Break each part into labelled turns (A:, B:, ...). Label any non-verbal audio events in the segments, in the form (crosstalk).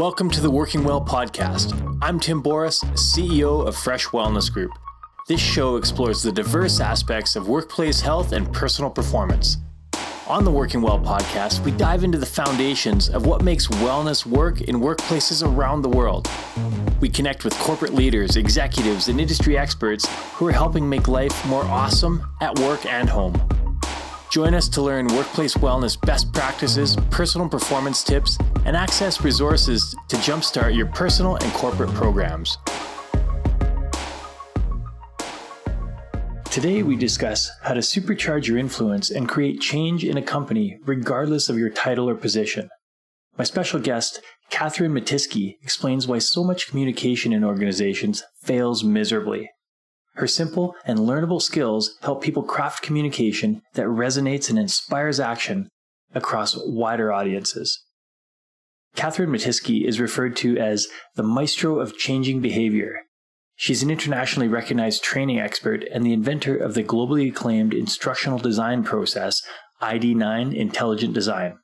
A: Welcome to the Working Well podcast. I'm Tim Boris, CEO of Fresh Wellness Group. This show explores the diverse aspects of workplace health and personal performance. On the Working Well podcast, we dive into the foundations of what makes wellness work in workplaces around the world. We connect with corporate leaders, executives, and industry experts who are helping make life more awesome at work and home. Join us to learn workplace wellness best practices, personal performance tips, and access resources to jumpstart your personal and corporate programs. Today, we discuss how to supercharge your influence and create change in a company regardless of your title or position. My special guest, Catherine Mattiske, explains why so much communication in organizations fails miserably. Her simple and learnable skills help people craft communication that resonates and inspires action across wider audiences. Catherine Mattiske is referred to as the maestro of changing behavior. She's an internationally recognized training expert and the inventor of the globally acclaimed instructional design process, ID9 Intelligent Design.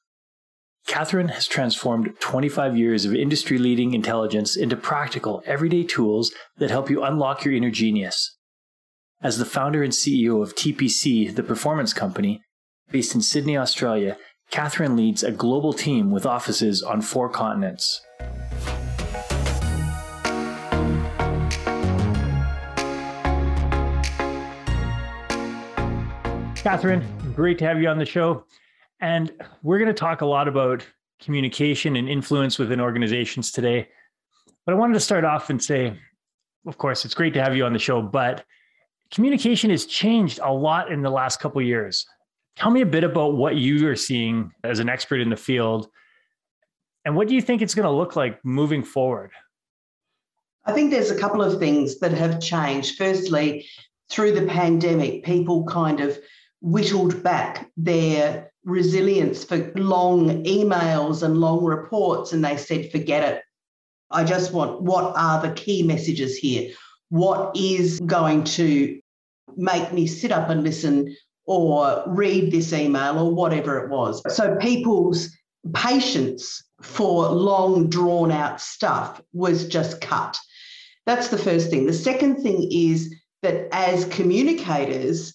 A: Catherine has transformed 25 years of industry leading intelligence into practical, everyday tools that help you unlock your inner genius. As the founder and CEO of TPC, the performance company, based in Sydney, Australia, Catherine leads a global team with offices on four continents. Catherine, great to have you on the show. And we're going to talk a lot about communication and influence within organizations today. But I wanted to start off and say, of course, it's great to have you on the show, but communication has changed a lot in the last couple years. Tell me a bit about what you are seeing as an expert in the field and what do you think it's going to look like moving forward?
B: I think there's a couple of things that have changed. Firstly, through the pandemic, people kind of whittled back their resilience for long emails and long reports, and they said, forget it. I just want what are the key messages here? What is going to make me sit up and listen or read this email or whatever it was. So people's patience for long drawn out stuff was just cut. That's the first thing. The second thing is that as communicators,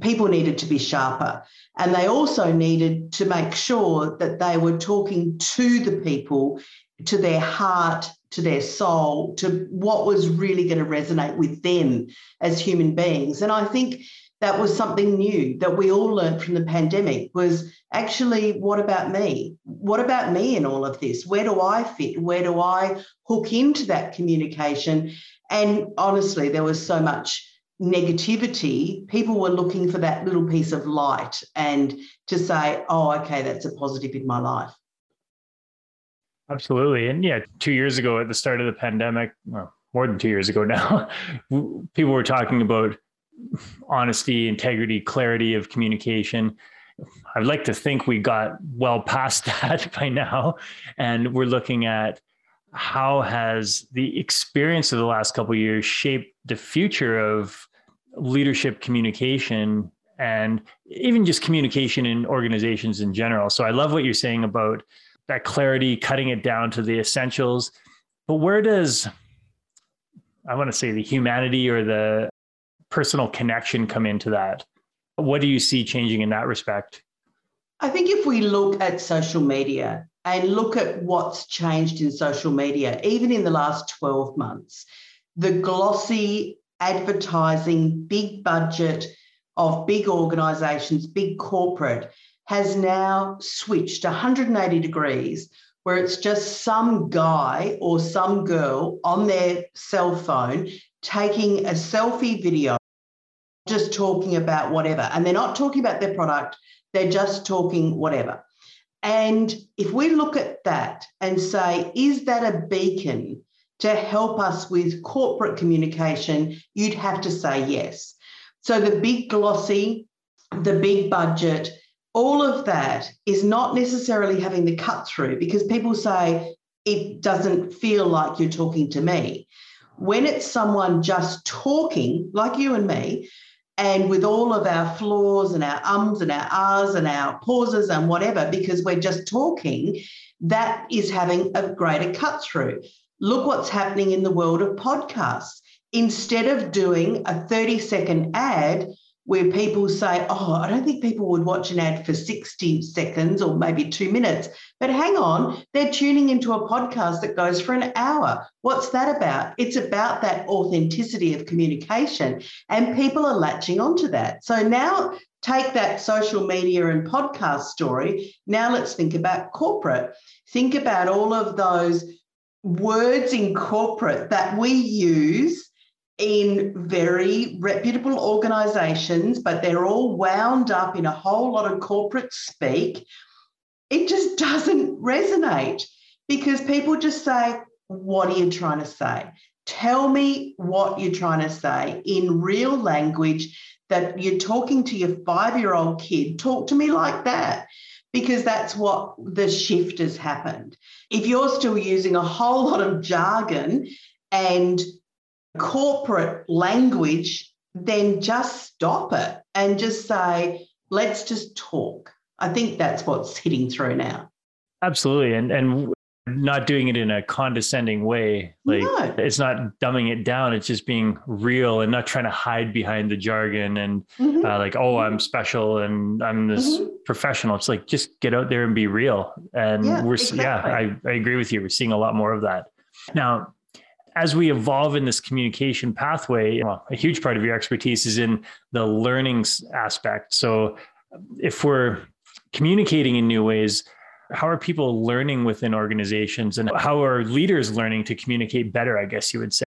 B: people needed to be sharper and they also needed to make sure that they were talking to the people, to their heart, to their soul, to what was really going to resonate with them as human beings. And I think that was something new that we all learned from the pandemic was actually what about me? What about me in all of this? Where do i fit? Where do i hook into that communication? And honestly there was so much negativity. People were looking for that little piece of light and to say oh okay that's a positive in my life
A: Absolutely. And yeah, two years ago at the start of the pandemic, well, more than two years ago now, (laughs) people were talking about honesty, integrity, clarity of communication. I'd like to think we got well past (laughs) that by now. And we're looking at how has the experience of the last couple years shaped the future of leadership communication and even just communication in organizations in general. So I love what you're saying about that clarity, cutting it down to the essentials. But where does I want to say the humanity or the personal connection come into that? What do you see changing in that respect?
B: I think if we look at social media and look at what's changed in social media, even in the last 12 months, the glossy advertising, big budget of big organizations, big corporate has now switched 180 degrees where it's just some guy or some girl on their cell phone taking a selfie video, just talking about whatever. And they're not talking about their product, they're just talking whatever. And if we look at that and say, is that a beacon to help us with corporate communication? You'd have to say yes. So the big glossy, the big budget, all of that is not necessarily having the cut through because people say it doesn't feel like you're talking to me. When it's someone just talking, like you and me, and with all of our flaws and our ums and our ahs and our pauses and whatever, because we're just talking, that is having a greater cut through. Look what's happening in the world of podcasts. Instead of doing a 30 second ad, where people say, Oh, I don't think people would watch an ad for 60 seconds or maybe two minutes. But hang on, they're tuning into a podcast that goes for an hour. What's that about? It's about that authenticity of communication, and people are latching onto that. So now take that social media and podcast story. Now let's think about corporate. Think about all of those words in corporate that we use in very reputable organizations, but they're all wound up in a whole lot of corporate speak, it just doesn't resonate because people just say, What are you trying to say? Tell me what you're trying to say in real language that you're talking to your five year old kid. Talk to me like that because that's what the shift has happened. If you're still using a whole lot of jargon and corporate language, then just stop it and just say, let's just talk. I think that's what's hitting through now.
A: Absolutely. And and not doing it in a condescending way. Like no. it's not dumbing it down. It's just being real and not trying to hide behind the jargon and mm-hmm. uh, like, oh, I'm special and I'm this mm-hmm. professional. It's like just get out there and be real. And yeah, we're exactly. yeah, I, I agree with you. We're seeing a lot more of that. Now, as we evolve in this communication pathway, well, a huge part of your expertise is in the learning aspect. So if we're communicating in new ways, how are people learning within organizations and how are leaders learning to communicate better, I guess you would say?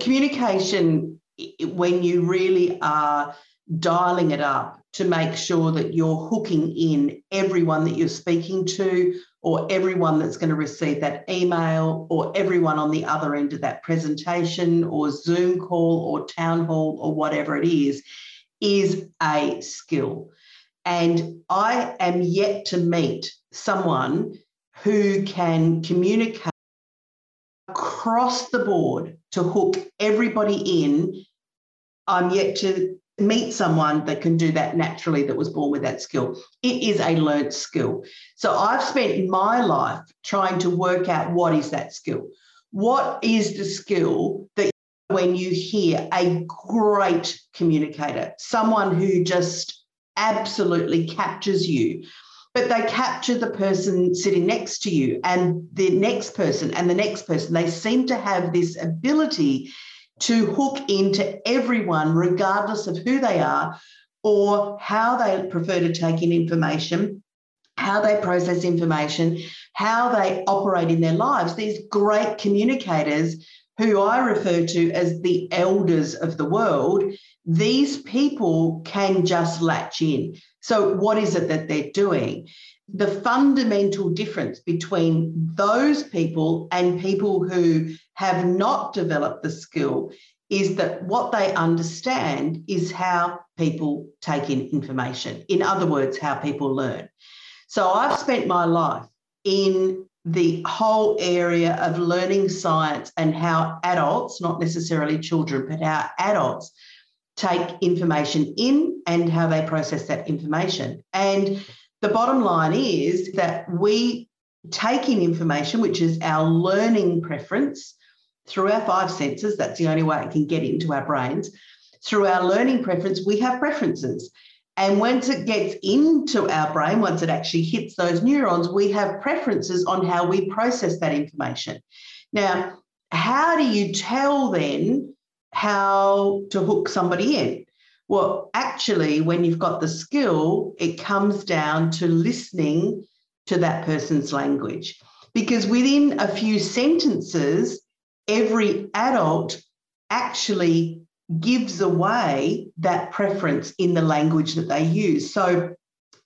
B: Communication, when you really are dialing it up to make sure that you're hooking in everyone that you're speaking to or everyone that's going to receive that email or everyone on the other end of that presentation or Zoom call or town hall or whatever it is, is a skill. And I am yet to meet someone who can communicate across the board to hook everybody in. I'm yet to meet someone that can do that naturally that was born with that skill. It is a learnt skill. So I've spent my life trying to work out what is that skill. What is the skill that when you hear a great communicator, someone who just absolutely captures you, but they capture the person sitting next to you and the next person and the next person. They seem to have this ability to hook into everyone, regardless of who they are or how they prefer to take in information, how they process information, how they operate in their lives. These great communicators, who I refer to as the elders of the world, these people can just latch in. So, what is it that they're doing? The fundamental difference between those people and people who have not developed the skill is that what they understand is how people take in information. In other words, how people learn. So I've spent my life in the whole area of learning science and how adults, not necessarily children, but how adults take information in and how they process that information. And the bottom line is that we take in information, which is our learning preference, through our five senses. That's the only way it can get into our brains. Through our learning preference, we have preferences. And once it gets into our brain, once it actually hits those neurons, we have preferences on how we process that information. Now, how do you tell then how to hook somebody in? Well, actually, when you've got the skill, it comes down to listening to that person's language. Because within a few sentences, every adult actually gives away that preference in the language that they use. So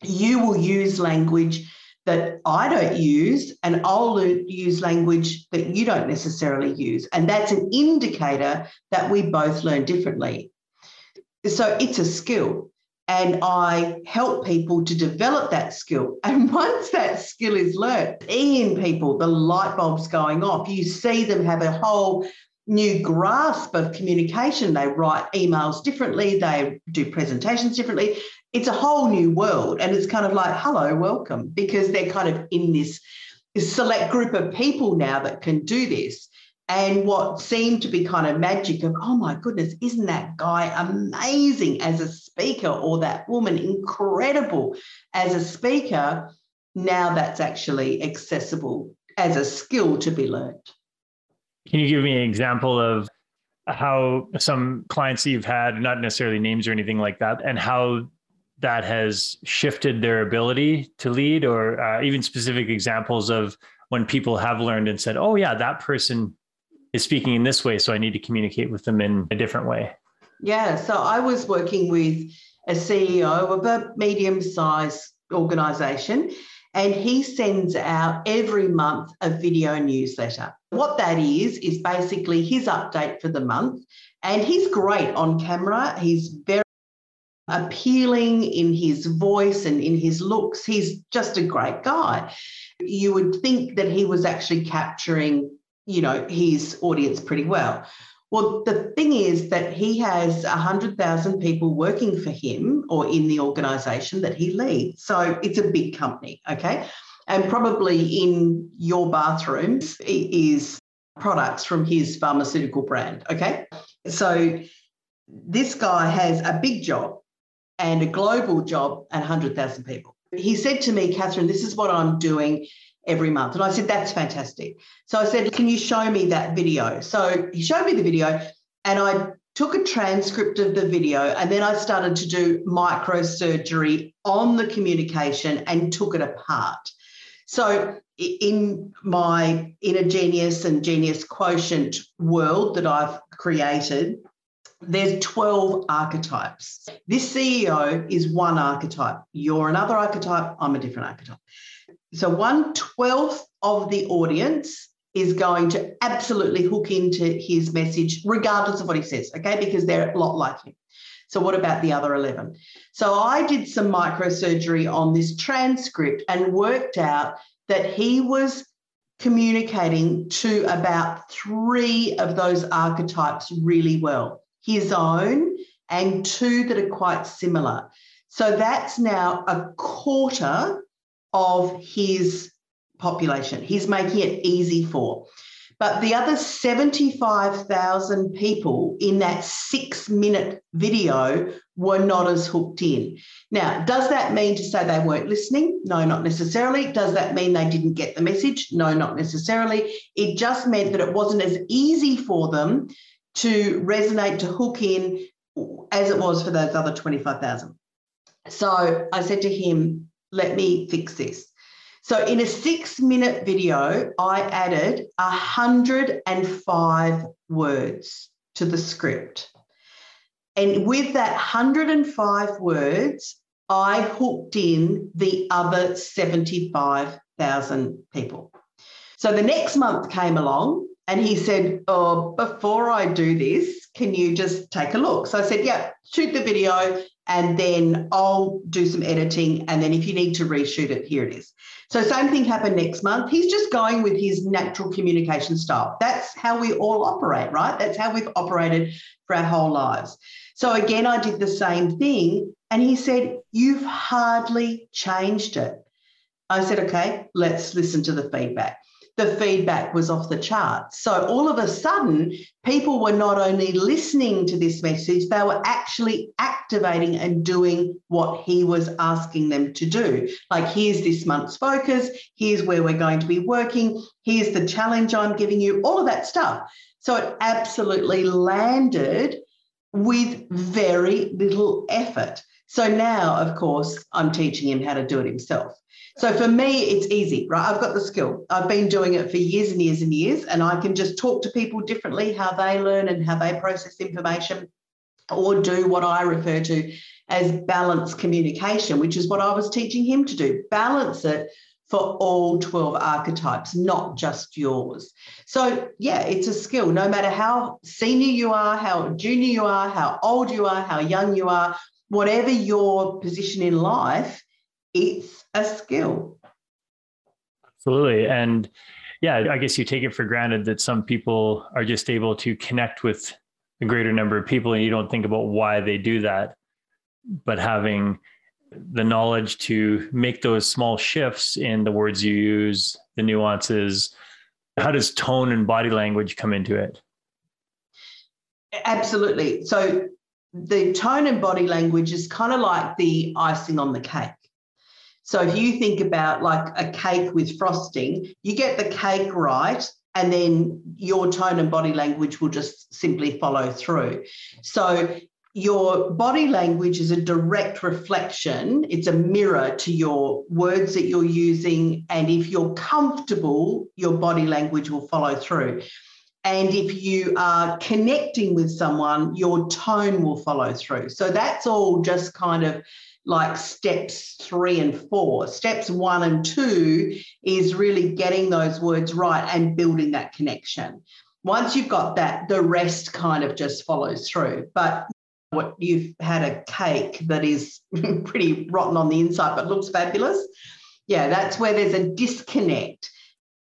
B: you will use language that I don't use, and I'll use language that you don't necessarily use. And that's an indicator that we both learn differently. So it's a skill. And I help people to develop that skill. (laughs) And once that skill is learnt, in people, the light bulbs going off, you see them have a whole new grasp of communication. They write emails differently, they do presentations differently. it's a whole new world. And it's kind of like, hello, welcome, because they're kind of in this select group of people now that can do this. And what seemed to be kind of magic of, oh my goodness, isn't that guy amazing as a speaker or that woman incredible as a speaker? Now that's actually accessible as a skill to be learned.
A: Can you give me an example of how some clients that you've had, not necessarily names or anything like that, and how that has shifted their ability to lead, or uh, even specific examples of when people have learned and said, oh, yeah, that person is speaking in this way, so I need to communicate with them in a different way?
B: Yeah. So I was working with a CEO of a medium sized organization, and he sends out every month a video newsletter. What that is, is basically his update for the month. And he's great on camera. He's very appealing in his voice and in his looks. He's just a great guy. You would think that he was actually capturing you know, his audience pretty well. Well, the thing is that he has 100,000 people working for him or in the organization that he leads. So it's a big company, okay? And probably in your bathrooms is products from his pharmaceutical brand, okay? So this guy has a big job and a global job and 100,000 people. He said to me, Catherine, this is what I'm doing every month. And I said, that's fantastic. So I said, can you show me that video? So he showed me the video and I took a transcript of the video and then I started to do microsurgery on the communication and took it apart. So in my inner genius and genius quotient world that I've created, there's 12 archetypes. This CEO is one archetype. You're another archetype. I'm a different archetype. So one twelfth of the audience is going to absolutely hook into his message, regardless of what he says, okay? Because they're a lot like him. So, what about the other 11? So, I did some microsurgery on this transcript and worked out that he was communicating to about three of those archetypes really well his own and two that are quite similar. So, that's now a quarter of his population. He's making it easy for. But the other 75,000 people in that six minute video were not as hooked in. Now, does that mean to say they weren't listening? No, not necessarily. Does that mean they didn't get the message? No, not necessarily. It just meant that it wasn't as easy for them to resonate, to hook in as it was for those other 25,000. So I said to him, let me fix this. So in a six minute video, I added 105 words to the script. And with that 105 words, I hooked in the other 75,000 people. So the next month came along and he said, Oh, before I do this, can you just take a look? So I said, Yeah, shoot the video and then I'll do some editing. And then if you need to reshoot it, here it is. So, same thing happened next month. He's just going with his natural communication style. That's how we all operate, right? That's how we've operated for our whole lives. So, again, I did the same thing. And he said, You've hardly changed it. I said, Okay, let's listen to the feedback the feedback was off the charts. So all of a sudden, people were not only listening to this message, they were actually activating and doing what he was asking them to do. Like, here's this month's focus, here's where we're going to be working, here's the challenge I'm giving you, all of that stuff. So it absolutely landed with very little effort. So now, of course, I'm teaching him how to do it himself. So for me, it's easy, right? I've got the skill. I've been doing it for years and years and years, and I can just talk to people differently, how they learn and how they process information, or do what I refer to as balanced communication, which is what I was teaching him to do. Balance it for all 12 archetypes, not just yours. So, yeah, it's a skill. No matter how senior you are, how junior you are, how old you are, how young you are, whatever your position in life, it's a skill.
A: Absolutely. And yeah, I guess you take it for granted that some people are just able to connect with a greater number of people and you don't think about why they do that. But having the knowledge to make those small shifts in the words you use, the nuances. How does tone and body language come into it?
B: Absolutely. So the tone and body language is kind of like the icing on the cake. So if you think about like a cake with frosting, you get the cake right, and then your tone and body language will just simply follow through. So your body language is a direct reflection, it's a mirror to your words that you're using. And if you're comfortable, your body language will follow through. And if you are connecting with someone, your tone will follow through. So that's all just kind of like steps three and four. Steps one and two is really getting those words right and building that connection. Once you've got that, the rest kind of just follows through. But what you've had a cake that is (laughs) pretty rotten on the inside but looks fabulous. Yeah, that's where there's a disconnect.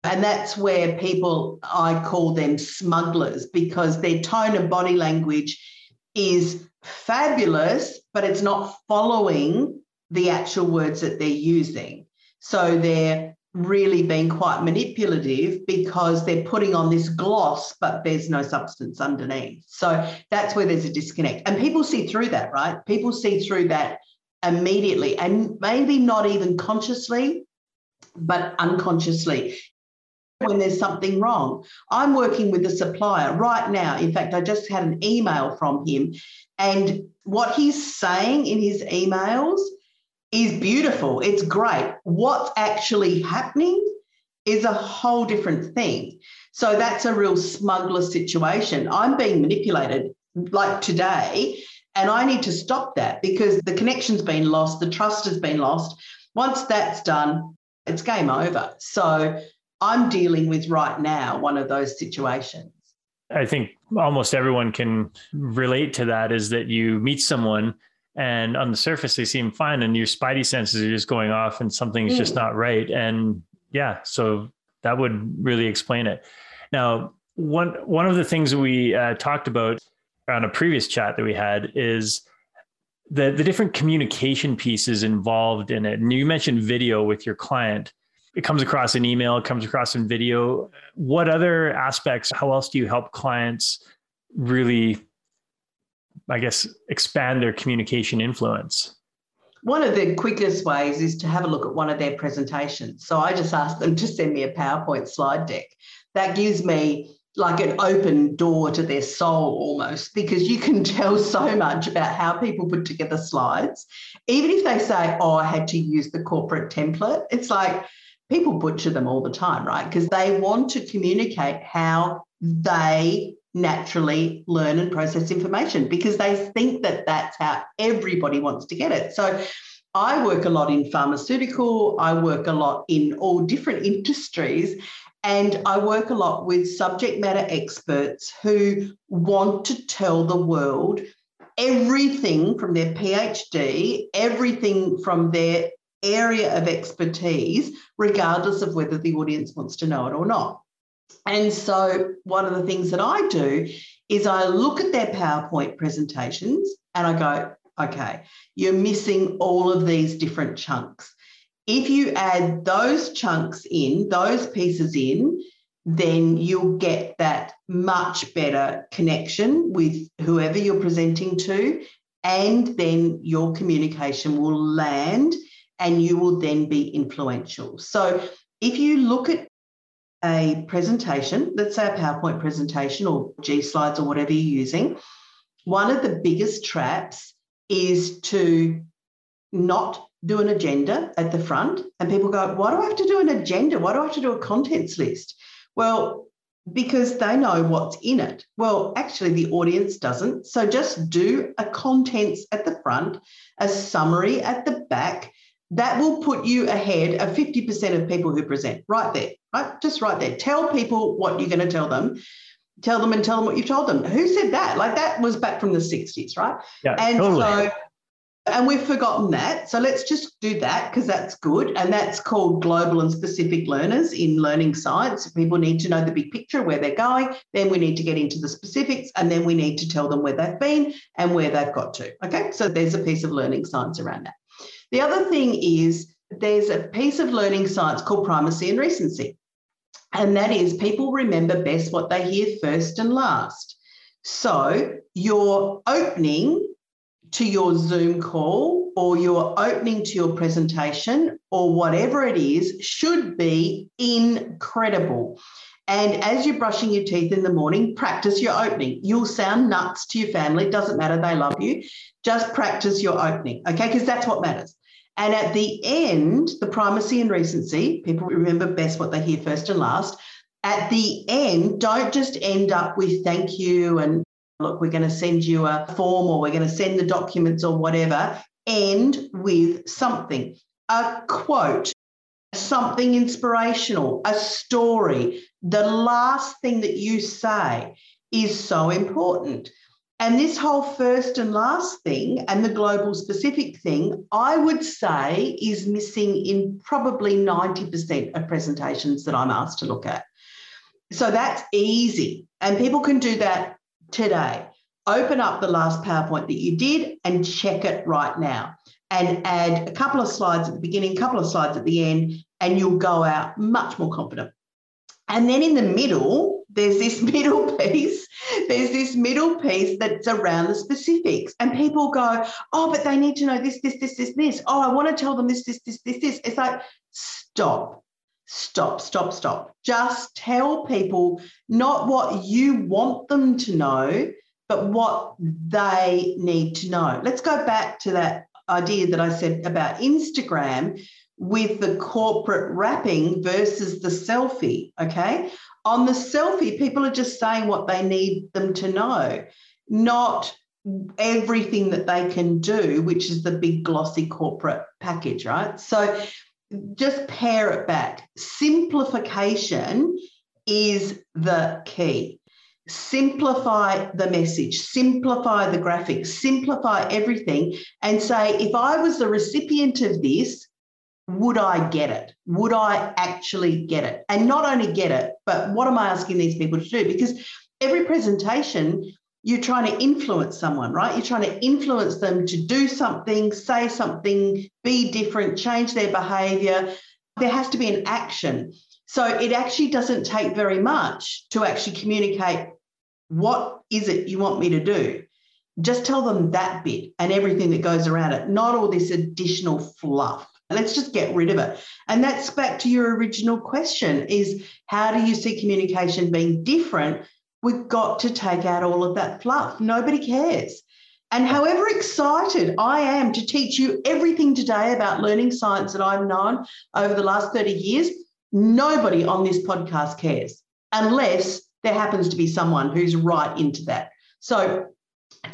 B: And that's where people, I call them smugglers because their tone and body language is fabulous, but it's not following the actual words that they're using. So they're really being quite manipulative because they're putting on this gloss, but there's no substance underneath. So that's where there's a disconnect. And people see through that, right? People see through that immediately and maybe not even consciously, but unconsciously when there's something wrong. I'm working with a supplier right now. In fact, I just had an email from him, and what he's saying in his emails is beautiful. It's great. What's actually happening is a whole different thing. So that's a real smuggler situation. I'm being manipulated like today, and I need to stop that because the connection's been lost, the trust has been lost. Once that's done, it's game over. So I'm dealing with right now one of those situations.
A: I think almost everyone can relate to that is that you meet someone and on the surface they seem fine and your spidey senses are just going off and something's mm. just not right and yeah so that would really explain it now one one of the things we uh, talked about on a previous chat that we had is the the different communication pieces involved in it and you mentioned video with your client it comes across in email, it comes across in video. What other aspects, how else do you help clients really, I guess, expand their communication influence?
B: One of the quickest ways is to have a look at one of their presentations. So I just ask them to send me a PowerPoint slide deck. That gives me like an open door to their soul almost because you can (laughs) tell so much about how people put together slides. Even if they say, Oh, I had to use the corporate template, it's like, people butcher them all the time, right? Because they want to communicate how they naturally learn and process information because they think that that's how everybody wants to get it. So I work a lot in pharmaceutical, I work a lot in all different industries. And I work a lot with subject matter experts who want to tell the world everything from their PhD, everything from their area of expertise, regardless of whether the audience wants to know it or not. And so, one of the things that I do is I look at their PowerPoint presentations and I go, okay, you're missing all of these different chunks. If you add those chunks in, those pieces in, then you'll get that much better connection with whoever you're presenting to. And then your communication will land and you will then be influential. So if you look at a presentation, let's say a PowerPoint presentation or G slides or whatever you're using, one of the biggest traps is to not do an agenda at the front. And people go, why do I have to do an agenda? Why do I have to do a contents list? Well, because they know what's in it. Well, actually, the audience doesn't. So just do a contents at the front, a summary at the back, that will put you ahead of 50% of people who present right there, right? Just right there. Tell people what you're going to tell them. Tell them and tell them what you've told them. Who said that? Like that was back from the 60s, right?
A: Yeah, and totally. so
B: and we've forgotten that. So let's just do that because that's good. And that's called global and specific learners in learning science. People need to know the big picture, where they're going. Then we need to get into the specifics. And then we need to tell them where they've been and where they've got to. Okay. So there's a piece of learning science around that. The other thing is there's a piece of learning science called primacy and recency. And that is people remember best what they hear first and last. So your opening to your Zoom call or your opening to your presentation or whatever it is should be incredible. And as you're brushing your teeth in the morning, practice your opening. You'll sound nuts to your family. It doesn't matter. They love you. Just practice your opening, okay? Because that's what matters. And at the end, the primacy and recency, people remember best what they hear first and last. At the end, don't just end up with thank you and look, we're going to send you a form or we're going to send the documents or whatever. End with something, a quote, something inspirational, a story. The last thing that you say is so important. And this whole first and last thing and the global specific thing, I would say, is missing in probably 90% of presentations that I'm asked to look at. So that's easy. And people can do that today. Open up the last PowerPoint that you did and check it right now and add a couple of slides at the beginning, a couple of slides at the end, and you'll go out much more confident. And then in the middle, there's this (laughs) middle piece. There's this middle piece that's around the specifics. And people go, oh, but they need to know this, this, this, this, this. Oh, I want to tell them this, this, this, this, this. It's like, stop, stop, stop, stop. Just tell people not what you want them to know, but what they need to know. Let's go back to that idea that I said about Instagram with the corporate wrapping versus the selfie. Okay. On the selfie, people are just saying what they need them to know, not everything that they can do, which is the big glossy corporate package, right? So just pare it back. Simplification is the key simplify the message, simplify the graphics, simplify everything, and say, if I was the recipient of this, would I get it? Would I actually get it? And not only get it, but what am I asking these people to do? Because every presentation, you're trying to influence someone, right? You're trying to influence them to do something, say something, be different, change their behavior. There has to be an action. So it actually doesn't take very much to actually communicate what is it you want me to do. Just tell them that bit and everything that goes around it, not all this additional fluff. Let's just get rid of it. And that's back to your original question is how do you see communication being different? We've got to take out all of that fluff. Nobody cares. And however excited I am to teach you everything today about learning science that I've known over the last 30 years, Nobody on this podcast cares unless there happens to be someone who's right into that. So,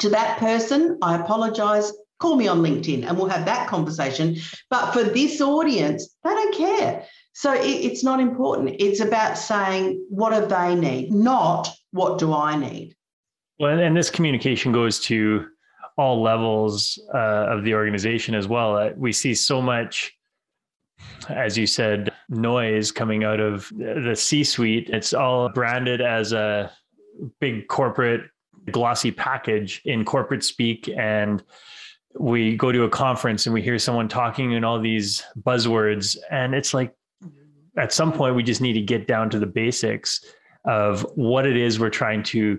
B: to that person, I apologize. Call me on LinkedIn and we'll have that conversation. But for this audience, they don't care. So it, it's not important. It's about saying, what do they need, not what do I need?
A: Well, and this communication goes to all levels uh, of the organization as well. Uh, we see so much as you said, noise coming out of the C suite. It's all branded as a big corporate glossy package in corporate speak. And we go to a conference and we hear someone talking in all these buzzwords. And it's like, at some point, we just need to get down to the basics of what it is we're trying to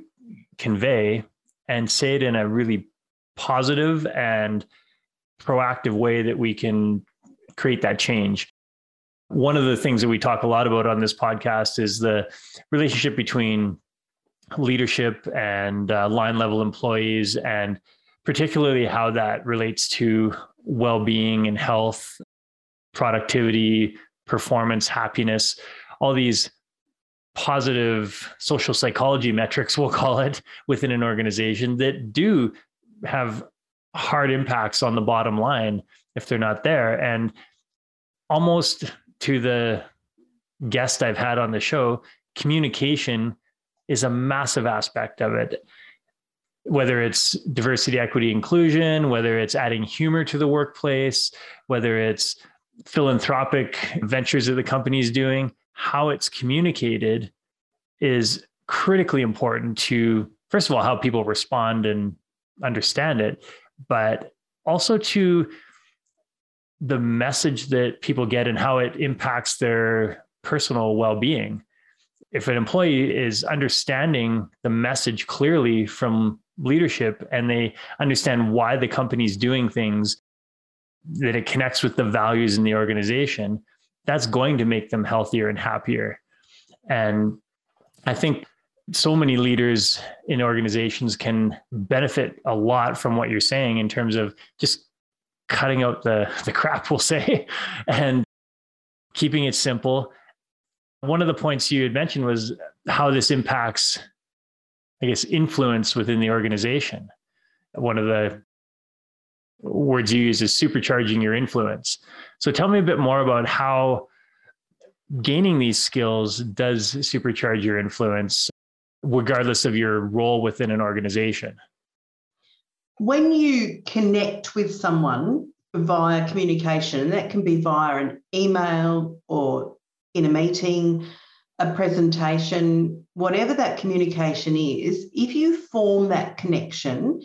A: convey and say it in a really positive and proactive way that we can create that change. One of the things that we talk a lot about on this podcast is the relationship between leadership and uh, line level employees, and particularly how that relates to well being and health, productivity, performance, happiness, all these positive social psychology metrics, (laughs) we'll call it, within an organization that do have hard impacts on the bottom line if they're not there. And almost to the guest I've had on the show, communication is a massive aspect of it. Whether it's diversity, equity, inclusion, whether it's adding humor to the workplace, whether it's philanthropic ventures that the company is doing, how it's communicated is critically important to, first of all, how people respond and understand it, but also to the message that people get and how it impacts their personal well-being if an employee is understanding the message clearly from leadership and they understand why the company's doing things that it connects with the values in the organization that's going to make them healthier and happier. And i think so many leaders in organizations can benefit a lot from what you're saying in terms of just cutting out the the crap (laughs) we'll say and keeping it simple one of the points you had mentioned was how this impacts i guess influence within the organization. One of the words you use is supercharging your influence. So tell me a bit more about how gaining these skills does supercharge your influence regardless of your role within an organization.
B: When you connect with someone via communication, and that can be via an email or in a meeting, a presentation, whatever that communication is, if you form that connection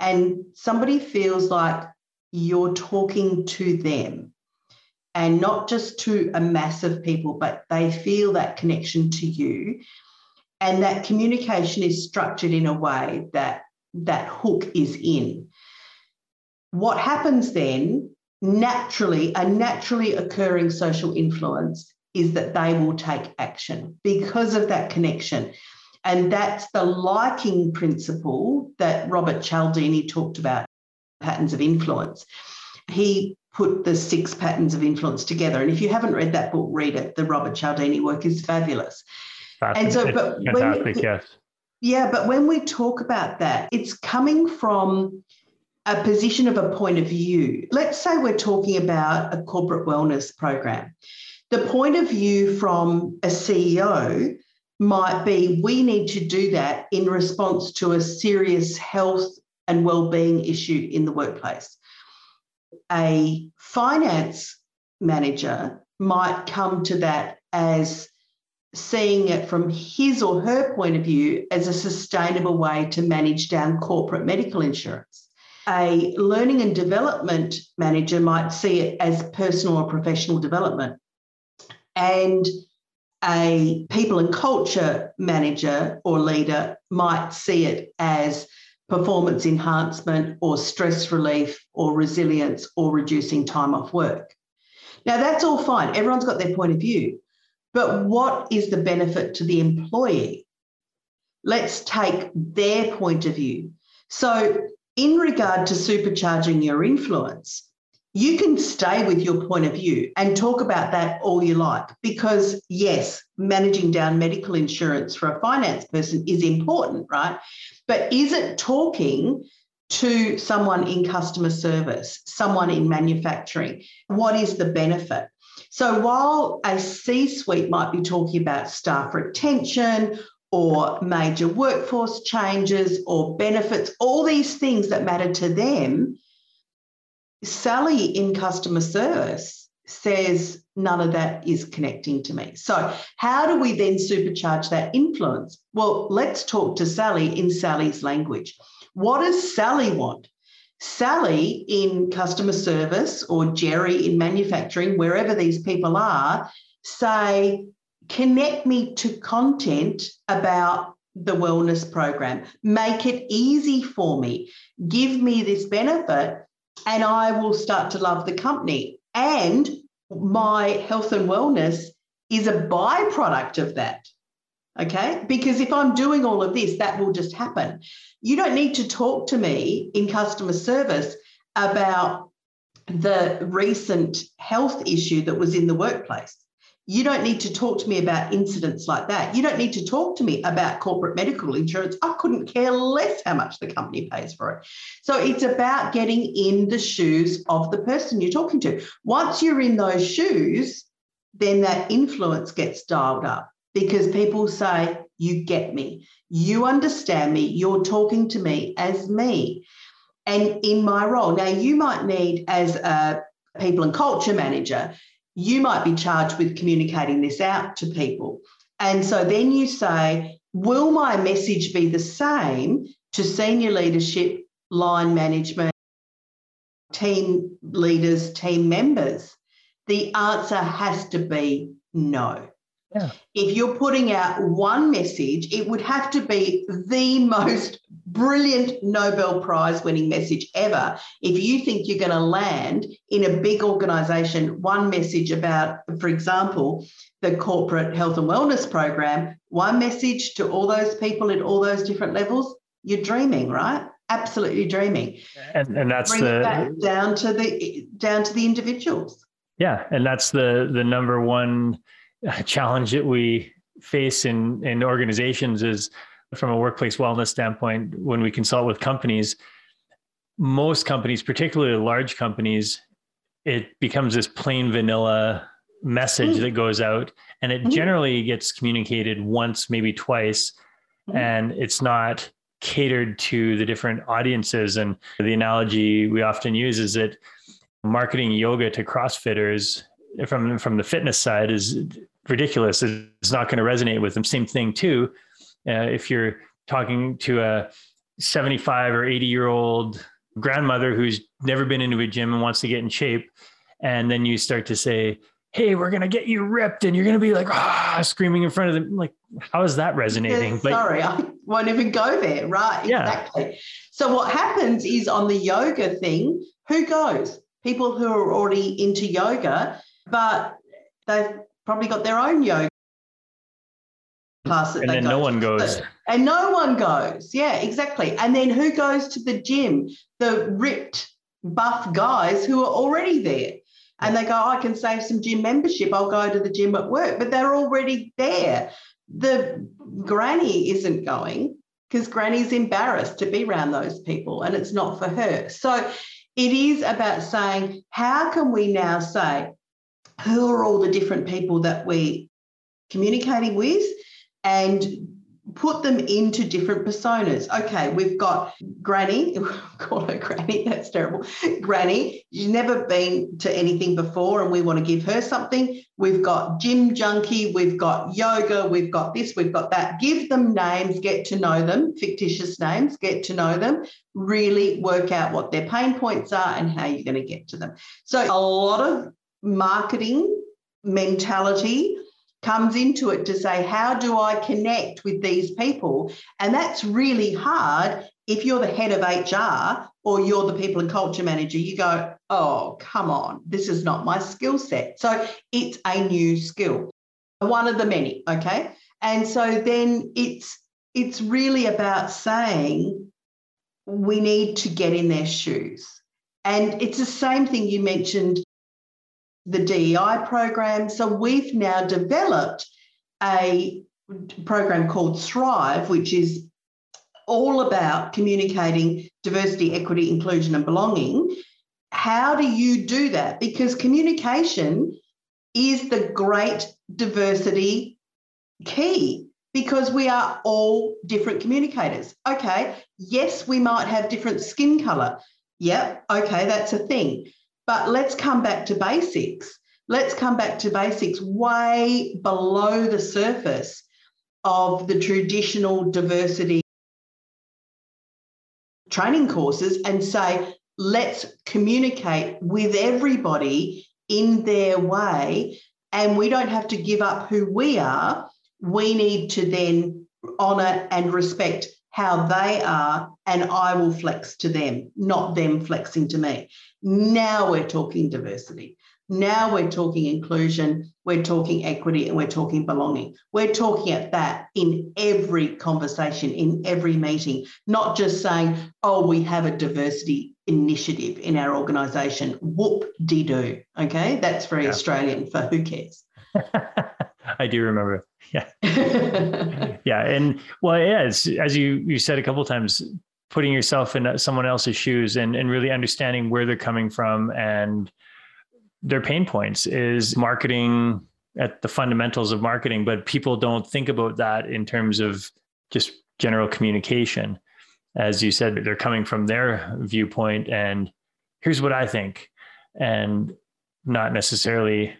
B: and somebody feels like you're talking to them and not just to a mass of people, but they feel that connection to you, and that communication is structured in a way that that hook is in. What happens then, naturally, a naturally occurring social influence is that they will take action because of that connection. And that's the liking principle that Robert Cialdini talked about patterns of influence. He put the six patterns of influence together. And if you haven't read that book, read it. The Robert Cialdini work is fabulous.
A: and so, but fantastic, when, yes.
B: Yeah, but when we talk about that, it's coming from a position of a point of view. Let's say we're talking about a corporate wellness program. The point of view from a CEO might be we need to do that in response to a serious health and well-being issue in the workplace. A finance manager might come to that as seeing it from his or her point of view as a sustainable way to manage down corporate medical insurance. A learning and development manager might see it as personal or professional development. And a people and culture manager or leader might see it as performance enhancement or stress relief or resilience or reducing time off work. Now, that's all fine. Everyone's got their point of view. But what is the benefit to the employee? Let's take their point of view. So, in regard to supercharging your influence, you can stay with your point of view and talk about that all you like because, yes, managing down medical insurance for a finance person is important, right? But is it talking to someone in customer service, someone in manufacturing? What is the benefit? So while a C suite might be talking about staff retention or major workforce changes or benefits, all these things that matter to them, Sally in customer service says none of that is connecting to me. So, how do we then supercharge that influence? Well, let's talk to Sally in Sally's language. What does Sally want? Sally in customer service or Jerry in manufacturing, wherever these people are, say, connect me to content about the wellness program. Make it easy for me. Give me this benefit, and I will start to love the company. And my health and wellness is a byproduct of that. Okay. Because if I'm doing all of this, that will just happen. You don't need to talk to me in customer service about the recent health issue that was in the workplace. You don't need to talk to me about incidents like that. You don't need to talk to me about corporate medical insurance. I couldn't care less how much the company pays for it. So it's about getting in the shoes of the person you're talking to. Once you're in those shoes, then that influence gets dialed up because people say, You get me, you understand me, you're talking to me as me. And in my role, now you might need, as a people and culture manager, you might be charged with communicating this out to people. And so then you say, Will my message be the same to senior leadership, line management, team leaders, team members? The answer has to be no.
A: Yeah.
B: If you're putting out one message, it would have to be the most brilliant Nobel Prize winning message ever. If you think you're going to land in a big organization, one message about, for example, the corporate health and wellness program, one message to all those people at all those different levels, you're dreaming, right? Absolutely dreaming.
A: And, and that's
B: Bring
A: the
B: back down to the down to the individuals.
A: yeah, and that's the the number one (laughs) challenge that we face in in organizations is from a workplace wellness standpoint when we consult with companies most companies particularly large companies it becomes this plain vanilla message
B: Mm.
A: that goes out and it
B: Mhm.
A: generally gets communicated once maybe twice
B: Mhm.
A: and it's not catered to the different audiences and the analogy we often use is that marketing yoga to crossfitters from from the fitness side is ridiculous it's not going to resonate with them same thing too uh, if you're talking to a 75 or 80 year old grandmother who's never been into a gym and wants to get in shape and then you start to say hey we're going to get you ripped and you're going to be like ah screaming in front of them like how is that resonating
B: Yeah, sorry, I (laughs) won't even go there. Right,
A: Yeah.
B: exactly. So what happens is on the yoga thing, who goes? People who are already into yoga, but they've probably got their own yoga class that
A: and
B: they
A: then
B: go
A: no one goes
B: and no one goes. Yeah, exactly. And then who goes to the gym? The ripped, buff guys who are already there. And they go, oh, I can save some gym membership. I'll go to the gym at work. But they're already there. The granny isn't going because granny's embarrassed to be around those people and it's not for her. So it is about saying, how can we now say, who are all the different people that we're communicating with and put them into different personas. Okay, we've got Granny, (laughs) call her Granny, that's terrible. Granny, she's never been to anything before and we want to give her something. We've got gym junkie, we've got yoga, we've got this, we've got that. Give them names, get to know them, fictitious names, get to know them, really work out what their pain points are and how you're going to get to them. So a lot of marketing mentality comes into it to say, how do I connect with these people? And that's really hard if you're the head of HR or you're the people and culture manager. You go, oh, come on, this is not my skill set. So it's a new skill, one of the many. Okay. And so then it's it's really about saying we need to get in their shoes. And it's the same thing you mentioned the DEI program. So we've now developed a program called Thrive, which is all about communicating diversity, equity, inclusion, and belonging. How do you do that? Because communication is the great diversity key because we are all different communicators. Okay, yes, we might have different skin color. Yep, okay, that's a thing. But let's come back to basics. Let's come back to basics way below the surface of the traditional diversity training courses and say, let's communicate with everybody in their way. And we don't have to give up who we are. We need to then honour and respect how they are, and I will flex to them, not them flexing to me. Now we're talking diversity. Now we're talking inclusion, we're talking equity, and we're talking belonging. We're talking at that in every conversation, in every meeting, not just saying, oh, we have a diversity initiative in our organisation. Whoop de doo. Okay, that's very
A: Yeah.
B: Australian for who cares. (laughs) (laughs)
A: I do remember. Yeah. (laughs) Yeah. And well, yeah, it's, as you, you said a couple of times, putting yourself in uh, someone else's shoes and, and really understanding where they're coming from and their pain points is marketing at the fundamentals of marketing, but people don't think about that in terms of just general communication. As you said, they're coming from their viewpoint and here's what I think, and not necessarily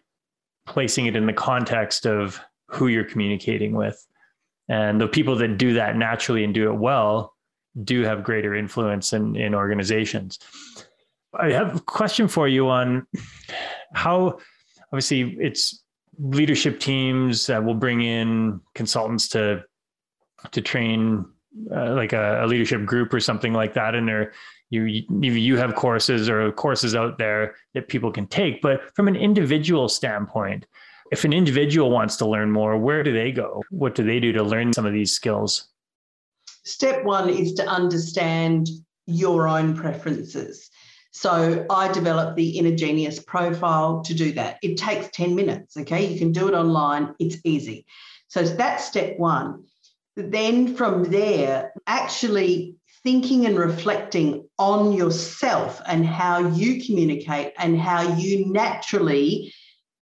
A: placing it in the context of who you're communicating with. And the people that do that naturally and do it well do have greater influence in, in organizations. I have a question for you on how obviously it's leadership teams that will bring in consultants to to train uh, like a, a, leadership group or something like that and you you have courses or courses out there that people can take but from an individual standpoint if an individual wants to learn more where do they go what do they do to learn some of these skills
B: step 1 is to understand your own preferences so I developed the Inner Genius profile to do that. It takes 10 minutes, okay? You can do it online, it's easy. So that's step one. Then from there, actually thinking and reflecting on yourself and how you communicate and how you naturally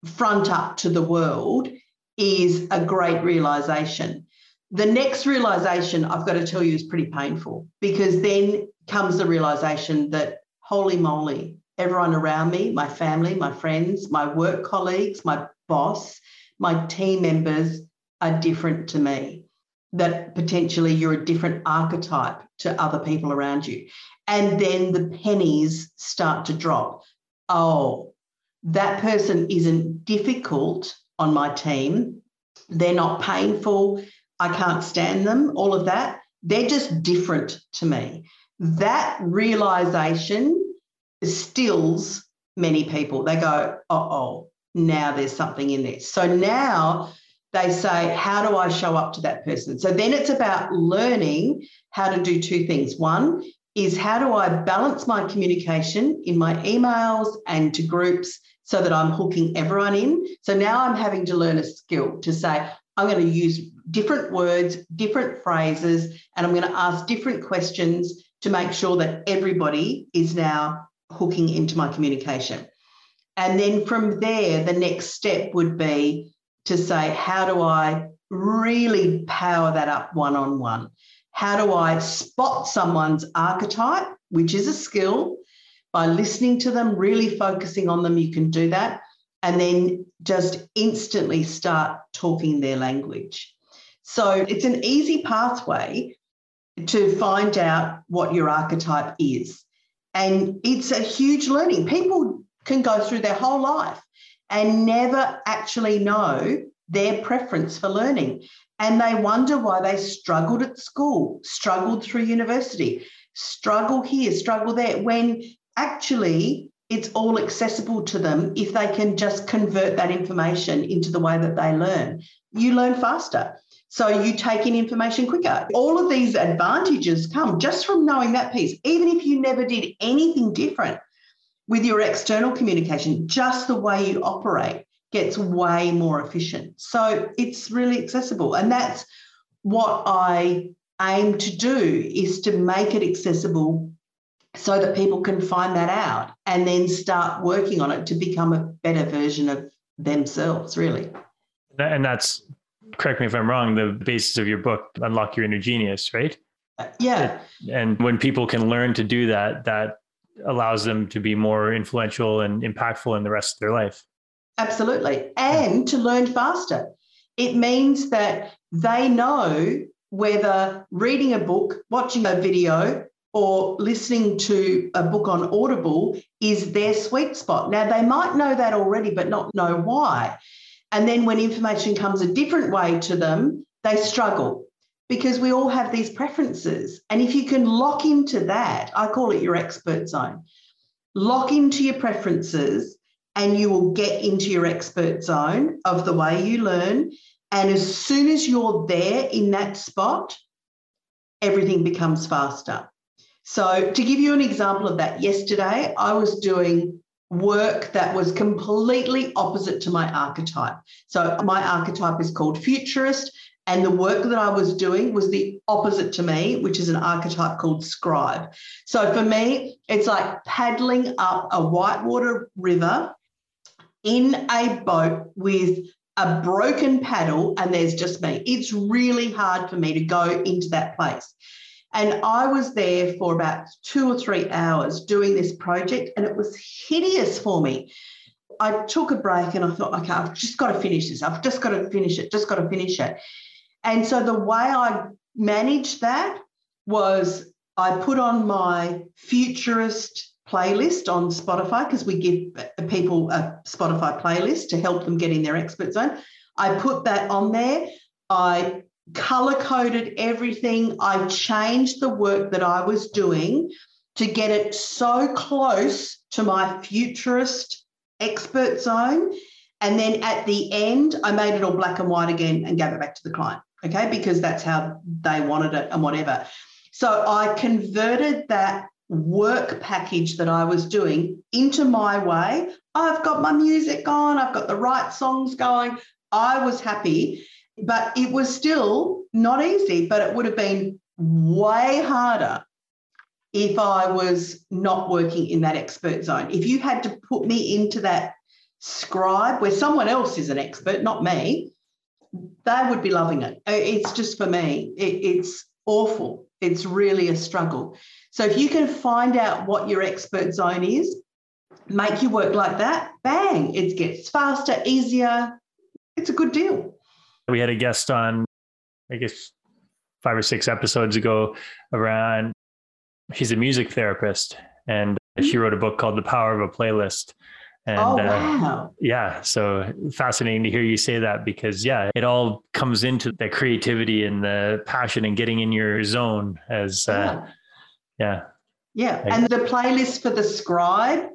B: front up to the world is a great realization. The next realization I've got to tell you is pretty painful because then comes the realization that holy moly, everyone around me, my family, my friends, my work colleagues, my boss, my team members are different to me. That potentially you're a different archetype to other people around you. And then the pennies start to drop. Oh, that person isn't difficult on my team. They're not painful. I can't stand them, all of that. They're just different to me. That realization stills many people. They go, oh, now there's something in this. So now they say, how do I show up to that person? So then it's about learning how to do two things. One is how do I balance my communication in my emails and to groups so that I'm hooking everyone in? So now I'm having to learn a skill to say, I'm going to use different words, different phrases, and I'm going to ask different questions to make sure that everybody is now hooking into my communication. And then from there, the next step would be to say, how do I really power that up one on one? How do I spot someone's archetype, which is a skill? By listening to them, really focusing on them, you can do that. And then just instantly start talking their language. So it's an easy pathway to find out what your archetype is. And it's a huge learning. People can go through their whole life and never actually know their preference for learning. And they wonder why they struggled at school, struggled through university, struggle here, struggle there, when actually it's all accessible to them if they can just convert that information into the way that they learn. You learn faster. So you take in information quicker. All of these advantages come just from knowing that piece. Even if you never did anything different with your external communication, just the way you operate gets way more efficient. So it's really accessible. And that's what I aim to do is to make it accessible so that people can find that out and then start working on it to become a better version of themselves really
A: and that's correct me if I'm wrong, the basis of your book, Unlock Your Inner Genius, right?
B: Uh, yeah.
A: And when people can learn to do that, that allows them to be more influential and impactful in the rest of their life.
B: Absolutely. And to learn faster. It means that they know whether reading a book, watching a video, or listening to a book on Audible is their sweet spot. Now, they might know that already, but not know why. And then when information comes a different way to them, they struggle because we all have these preferences. And if you can lock into that, I call it your expert zone. Lock into your preferences and you will get into your expert zone of the way you learn. And as soon as you're there in that spot, everything becomes faster. So, to give you an example of that, yesterday I was doing work that was completely opposite to my archetype. So my archetype is called futurist. And the work that I was doing was the opposite to me, which is an archetype called scribe. So for me, it's like paddling up a whitewater river in a boat with a broken paddle, and there's just me. It's really hard for me to go into that place. And I was there for about two or three hours doing this project, and it was hideous for me. I took a break and I thought, okay, I've just got to finish this. I've just got to finish it, just got to finish it. And so the way I managed that was I put on my futurist playlist on Spotify because we give uh, people a Spotify playlist to help them get in their expert zone. I put that on there. I color coded everything. I changed the work that I was doing to get it so close to my futurist expert zone. And then at the end, I made it all black and white again and gave it back to the client. Okay. Because that's how they wanted it and whatever. So I converted that work package that I was doing into my way. I've got my music on, I've got the right songs going. I was happy, but it was still not easy, but it would have been way harder if I was not working in that expert zone. If you had to put me into that scribe where someone else is an expert, not me, they would be loving it. It's just for me, it, it's awful. It's really a struggle. So if you can find out what your expert zone is, make your work like that, bang, it gets faster, easier. It's a good deal.
A: We had a guest on, I guess, five or six episodes ago around, she's a music therapist and she mm-hmm. wrote a book called The Power of a Playlist.
B: And oh, wow.
A: Uh, yeah, so fascinating to hear you say that because yeah, it all comes into the creativity and the passion and getting in your zone as uh, yeah. Yeah.
B: Yeah. And the playlist for the scribe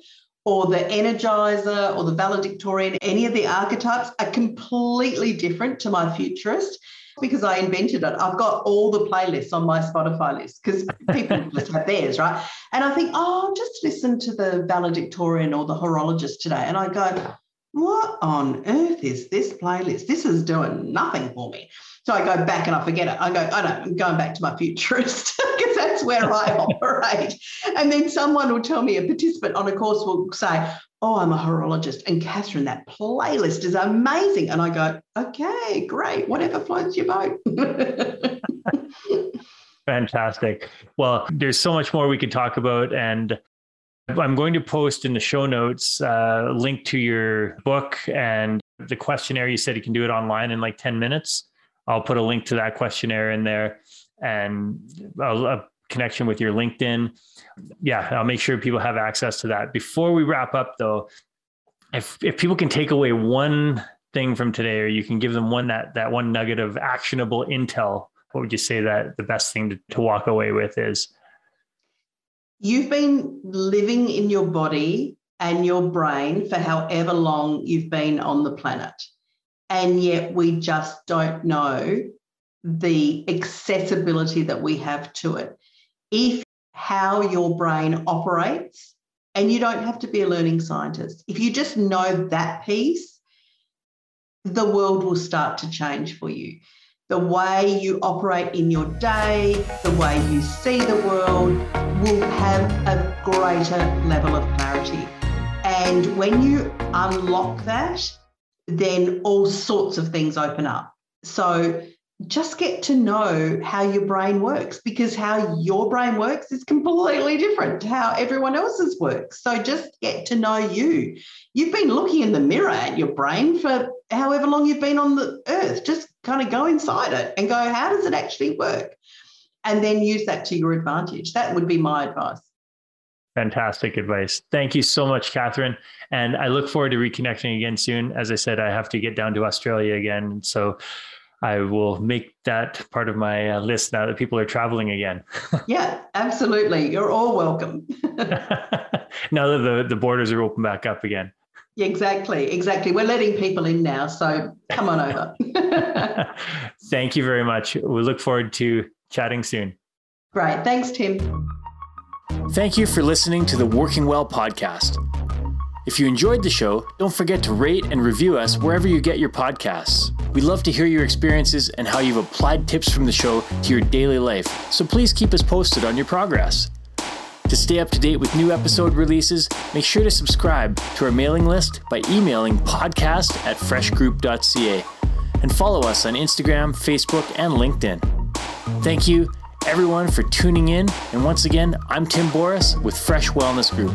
B: or the energizer or the valedictorian, any of the archetypes are completely different to my futurist because I invented it. I've got all the playlists on my Spotify list because (laughs) people just have theirs, right? And I think, oh, just listen to the valedictorian or the horologist today. And I go, what on earth is this playlist? This is doing nothing for me. So I go back and I forget it. I go, oh no, I'm going back to my futurist (laughs) because that's where I (laughs) operate. And then someone will tell me, a participant on a course will say, oh, I'm a horologist. And Catherine, that playlist is amazing. And I go, okay, great, whatever floats your boat. (laughs)
A: Fantastic. Well, there's so much more we could talk about. And I'm going to post in the show notes uh, a link to your book and the questionnaire. You said you can do it online in like 10 minutes. I'll put a link to that questionnaire in there and a, connection with your LinkedIn. Yeah, I'll make sure people have access to that. Before we wrap up, though, if if people can take away one thing from today, or you can give them one that that one nugget of actionable intel, what would you say that the best thing to, to walk away with is?
B: You've been living in your body and your brain for however long you've been on the planet. And yet we just don't know the accessibility that we have to it. If how your brain operates, and you don't have to be a learning scientist, if you just know that piece, the world will start to change for you the way you operate in your day, the way you see the world will have a greater level of clarity. And when you unlock that, then all sorts of things open up. So just get to know how your brain works because how your brain works is completely different to how everyone else's works. So just get to know you. You've been looking in the mirror at your brain for however long you've been on the earth. Just kind of go inside it and go, how does it actually work? And then use that to your advantage. That would be my advice.
A: Fantastic advice. Thank you so much, Catherine. And I look forward to reconnecting again soon. As I said, I have to get down to Australia again. So I will make that part of my uh, list now that people are traveling again. (laughs)
B: yeah, absolutely. You're all welcome. (laughs) (laughs)
A: now that the, the borders are open back up again.
B: Exactly, exactly. We're letting people in now, so come on over.
A: Thank you very much. We look forward to chatting soon.
B: Great. Thanks, Tim.
A: Thank you for listening to the Working Well podcast. If you enjoyed the show, don't forget to rate and review us wherever you get your podcasts. We'd love to hear your experiences and how you've applied tips from the show to your daily life, so please keep us posted on your progress. To stay up to date with new episode releases, make sure to subscribe to our mailing list by emailing podcast at freshgroup.ca and follow us on Instagram, Facebook, and LinkedIn. Thank you, everyone, for tuning in. And once again, I'm Tim Boris with Fresh Wellness Group.